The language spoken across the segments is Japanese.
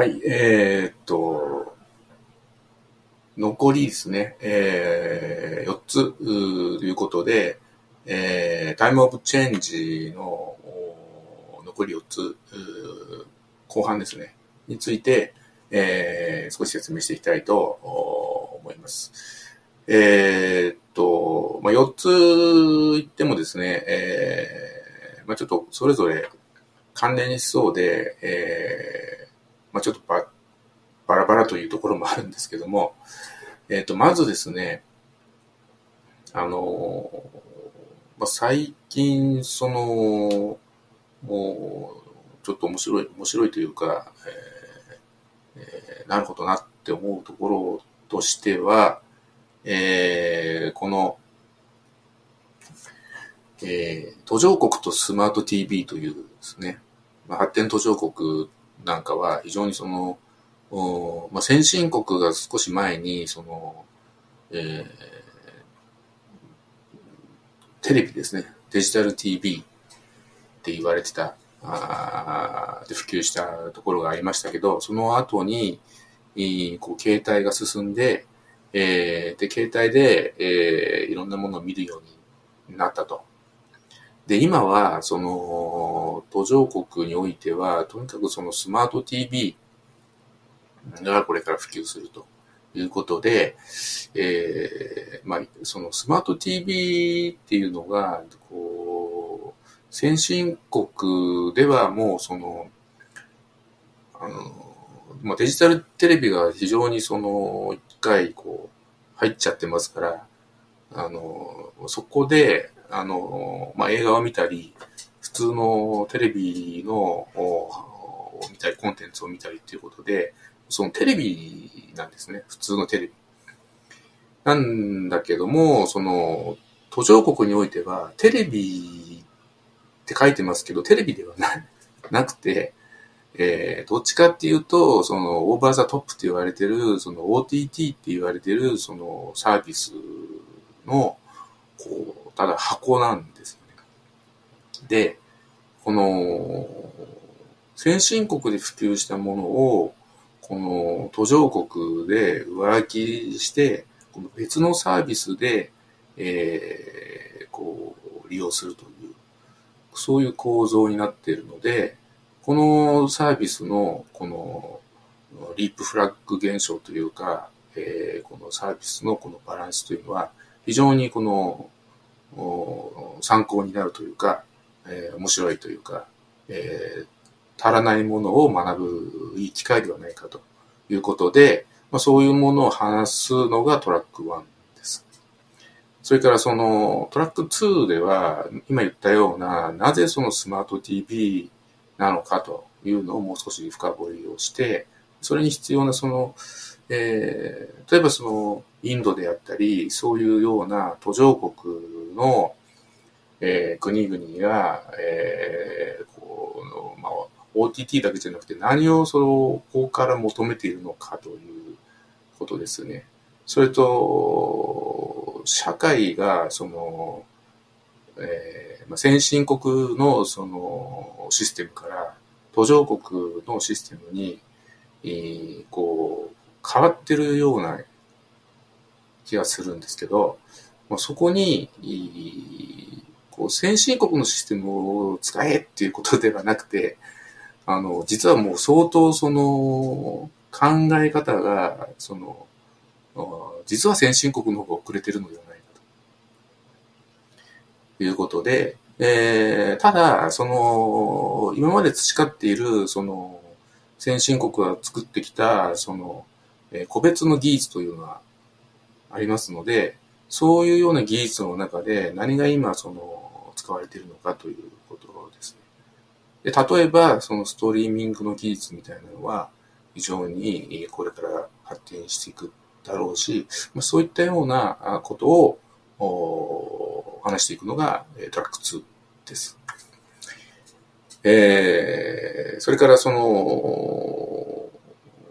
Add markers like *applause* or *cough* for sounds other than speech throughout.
はい、えー、っと、残りですね、えー、4つということで、えー、タイムオブチェンジの残り4つ、後半ですね。について、えー少し説明していきたいと思います。えーっと、まあ、4つ言ってもですね、えーまあ、ちょっとそれぞれ関連しそうで、えーまあ、ちょっとババラバラというところもあるんですけども、えっ、と、まずですね、あのまあ、最近、その、もう、ちょっと面白い、面白いというか、えーなるほどなって思うところとしては、えーこの、えー途上国とスマート TV というですね、まあ、発展途上国なんかは非常にその、おまあ、先進国が少し前にその、えーテレビですねデジタル TV って言われてたあで普及したところがありましたけどその後にいこう携帯が進んで,、えーで携帯で、えーいろんなものを見るようになったと。で今はその途上国においてはとにかくそのスマート TV がこれから普及するということで、えーまあ、そのスマート TV っていうのがこう先進国ではもうそのあの、まあ、デジタルテレビが非常にその一回こう入っちゃってますからあのそこであの、まあ、映画を見たり普通のテレビの見たりコンテンツを見たりっていうことでそのテレビなんですね普通のテレビ。なんだけどもその途上国においてはテレビって書いてますけどテレビではな *laughs* なくて、えーどっちかっていうとそのオーバーザトップって言われてるその OTT って言われてるそのサービスのこうただ箱なんですよね。でこの先進国で普及したものをこの途上国で上書きしてこの別のサービスで、えーこう利用するとそういう構造になっているのでこのサービスのこのリープフラッグ現象というか、えーこのサービスのこのバランスというのは非常にこの参考になるというか、えー面白いというか、えー足らないものを学ぶいい機会ではないかということで、まあ、そういうものを話すのがトラック1。それからそのトラック2では今言ったようななぜそのスマート TV なのかというのをもう少し深掘りをしてそれに必要なその、えー例えばそのインドであったりそういうような途上国の、えー国々が、えーこうまあ、OTT だけじゃなくて何をそのここから求めているのかということですね。それと社会がその、えーまあ、先進国のそのシステムから途上国のシステムに、えーこう変わってるような気がするんですけど、まあ、そこにいいこう先進国のシステムを使えっていうことではなくてあの実はもう相当その考え方がその実は先進国の方が遅れてるのではないかということで、えーただその今まで培っているその先進国が作ってきたその、えー個別の技術というのはありますのでそういうような技術の中で何が今その使われているのかということですね。で例えばそのストリーミングの技術みたいなのは非常にこれから発展していくだろうし、まあ、そういったようなことを話していくのがえートラック2です。えーそれからその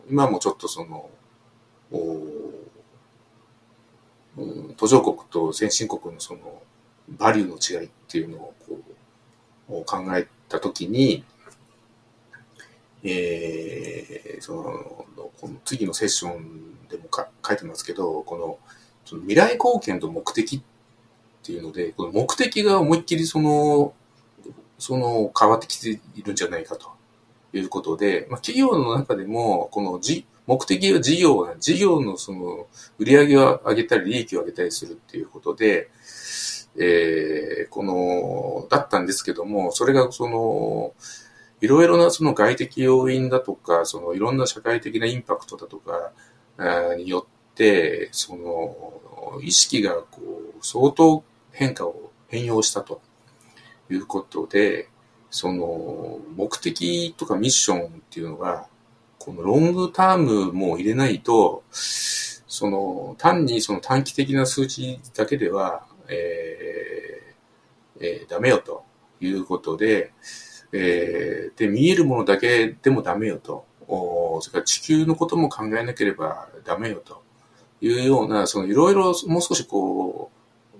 今もちょっとその途上国と先進国のそのバリューの違いっていうのをこう考えたときに、えー、その、この次のセッションでもか書いてますけど、この、その未来貢献と目的っていうので、この目的が思いっきりその、その変わってきているんじゃないかと。いうことで、まあ、企業の中でも、このじ目的は事業は、事業のその売り上げを上げたり利益を上げたりするっていうことで、えー、この、だったんですけども、それがその、いろいろなその外的要因だとか、そのいろんな社会的なインパクトだとかによって、その意識がこう相当変化を変容したということで、その目的とかミッションっていうのが、このロングタームも入れないと、その単にその短期的な数値だけでは、えーえー、ダメよということで、えー、で、見えるものだけでもダメよと。おそれから地球のことも考えなければダメよというような、そのいろいろもう少しこ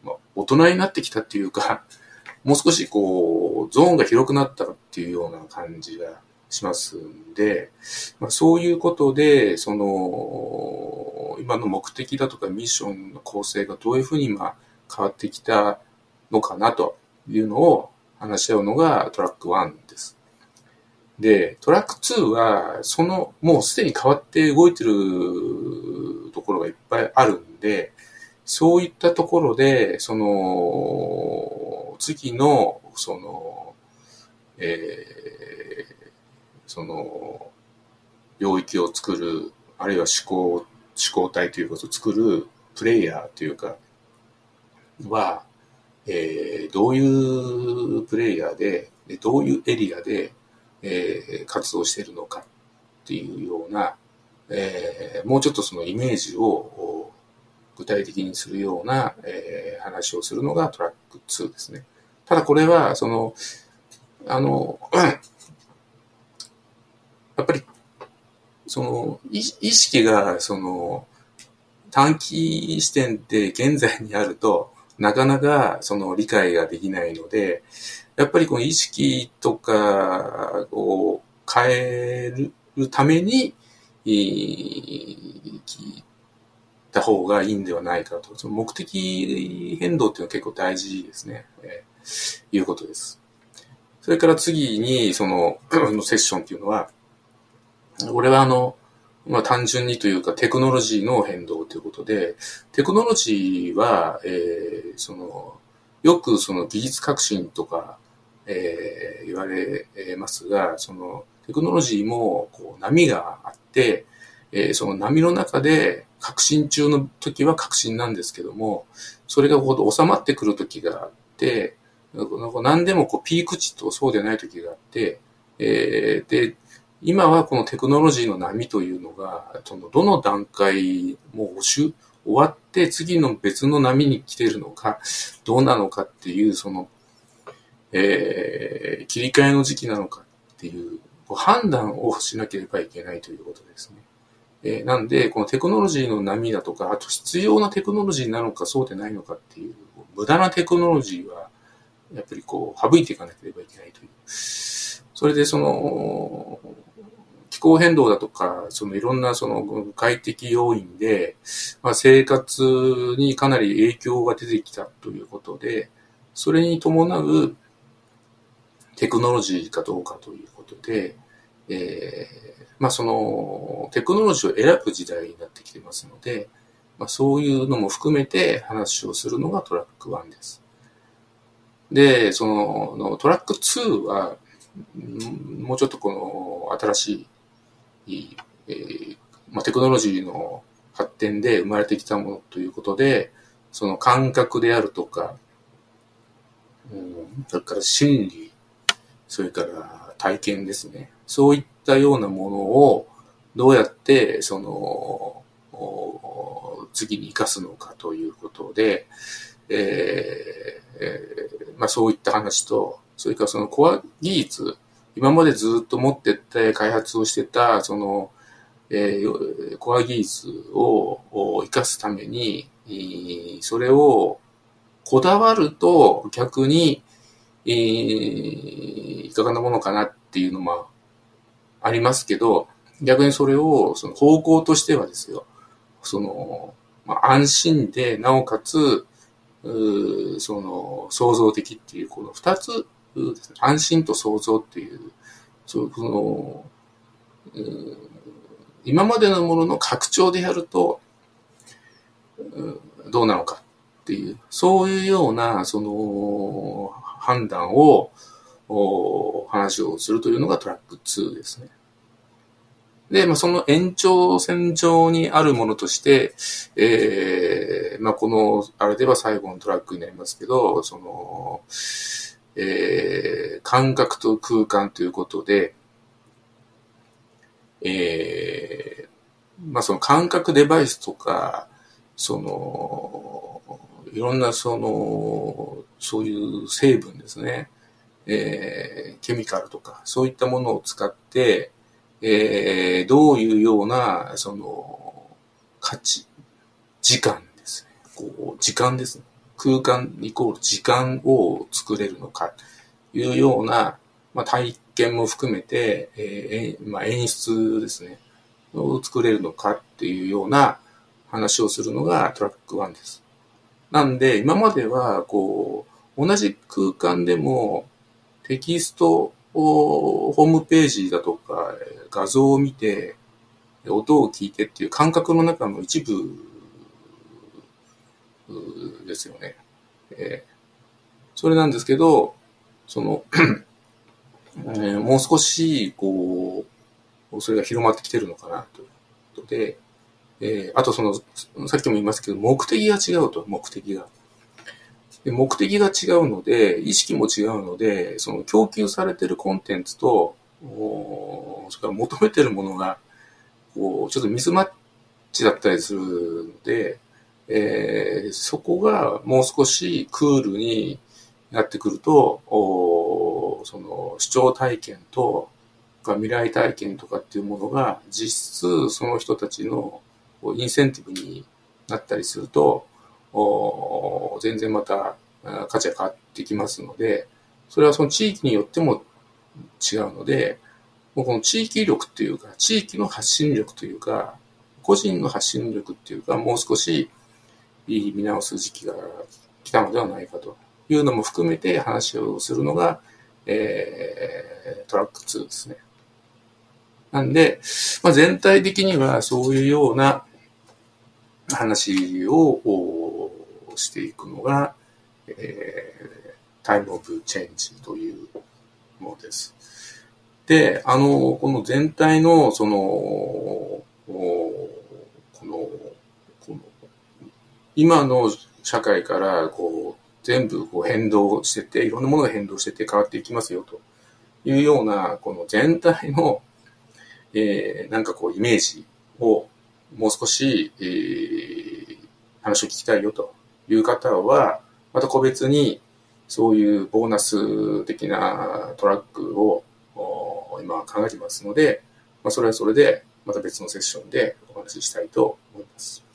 う、まあ、大人になってきたっていうか、*laughs* もう少しこう、ゾーンが広くなったっていうような感じがしますんで、まあ、そういうことで、その、今の目的だとかミッションの構成がどういうふうに今変わってきたのかなというのを話し合うのがトラック1です。で、トラック2は、その、もうすでに変わって動いてるところがいっぱいあるんで、そういったところで、その、次の、その、えー、その、領域を作る、あるいは思考、思考体ということを作るプレイヤーというか、は、えー、どういうプレイヤーで、どういうエリアで、えー、活動しているのかっていうような、えー、もうちょっとそのイメージを具体的にするような、えー、話をするのがトラック2ですね。ただこれは、その、あの、*clears throat* やっぱり、その、意識が、その、短期視点で現在にあると、なかなかその理解ができないので、やっぱりこの意識とかを変えるために、聞いた方がいいんではないかと。その目的変動っていうのは結構大事ですね。えー、いうことです。それから次に、そ、*clears throat* のセッションっていうのは、俺はあの、まあ単純にというかテクノロジーの変動ということで、テクノロジーは、えー、その、よくその技術革新とか、えー、言われますが、そのテクノロジーもこう波があって、えー、その波の中で革新中の時は革新なんですけども、それがこう収まってくる時があって、何でもこうピーク値とそうでない時があって、えー、で、今はこのテクノロジーの波というのが、そのどの段階もう終わって次の別の波に来ているのか、どうなのかっていう、その、えー、切り替えの時期なのかっていう判断をしなければいけないということですね。えー、なんで、このテクノロジーの波だとか、あと必要なテクノロジーなのかそうでないのかっていう、無駄なテクノロジーは、やっぱりこう、省いていかなければいけないという。それでその、気候変動だとか、そのいろんなその外的要因で、まあ、生活にかなり影響が出てきたということで、それに伴うテクノロジーかどうかということで、えー、まあそのテクノロジーを選ぶ時代になってきてますので、まあ、そういうのも含めて話をするのがトラック1です。で、そのトラック2は、もうちょっとこの新しいえー、まあ、テクノロジーの発展で生まれてきたものということで、その感覚であるとか、うん、それから心理、それから体験ですね。そういったようなものをどうやってその次に生かすのかということで、えーえー、まあ、そういった話と、それからそのコア技術、今までずっと持ってって開発をしてた、その、えー、コア技術を生かすために、それをこだわると逆に、えー、いかがなものかなっていうのもありますけど、逆にそれを、その方向としてはですよ、その、まあ、安心で、なおかつ、その、創造的っていう、この二つ、安心と創造っていう、そうその、今までのものの拡張でやると、どうなのかっていう、そういうような、その、判断を、話をするというのがトラック2ですね。で、まあ、その延長線上にあるものとして、えー、まあ、この、あれでは最後のトラックになりますけど、その、えー、感覚と空間ということで、えー、まあ、その感覚デバイスとか、その、いろんなその、そういう成分ですね、えー、ケミカルとか、そういったものを使って、えー、どういうような、その、価値、時間ですね。こう、時間ですね。空間イコール時間を作れるのか、というような、まあ、体験も含めて、えーまあ、演出ですね。を作れるのかっていうような話をするのがトラック1です。なんで、今までは、こう、同じ空間でもテキストをホームページだとか画像を見て、音を聞いてっていう感覚の中の一部ですよね。えー、それなんですけど、その *clears throat* えー、もう少し、こう、それが広まってきてるのかなということで、えー、あとその、さっきも言いましたけど、目的が違うと、目的が。で目的が違うので、意識も違うので、その供給されてるコンテンツと、おそれから求めてるものが、こう、ちょっとミスマッチだったりするので、えー、そこがもう少しクールになってくると、おその視聴体験とか未来体験とかっていうものが実質その人たちのインセンティブになったりすると、お全然また価値が変わってきますので、それはその地域によっても違うので、もうこの地域力っていうか、地域の発信力というか、個人の発信力っていうか、もう少し見直す時期が来たのではないかというのも含めて話をするのが、えー、トラック2ですね。なんで、まあ、全体的にはそういうような話をしていくのが、えー、タイムオブチェンジというものです。で、あの、この全体の、その、この、この、今の社会から、こう、全部こう変動してて、いろんなものが変動してて変わっていきますよというような、この全体の、*laughs* えー、なんかこうイメージをもう少し、えー、話を聞きたいよという方は、また個別にそういうボーナス的なトラックを今考えてますので、まあ、それはそれでまた別のセッションでお話ししたいと思います。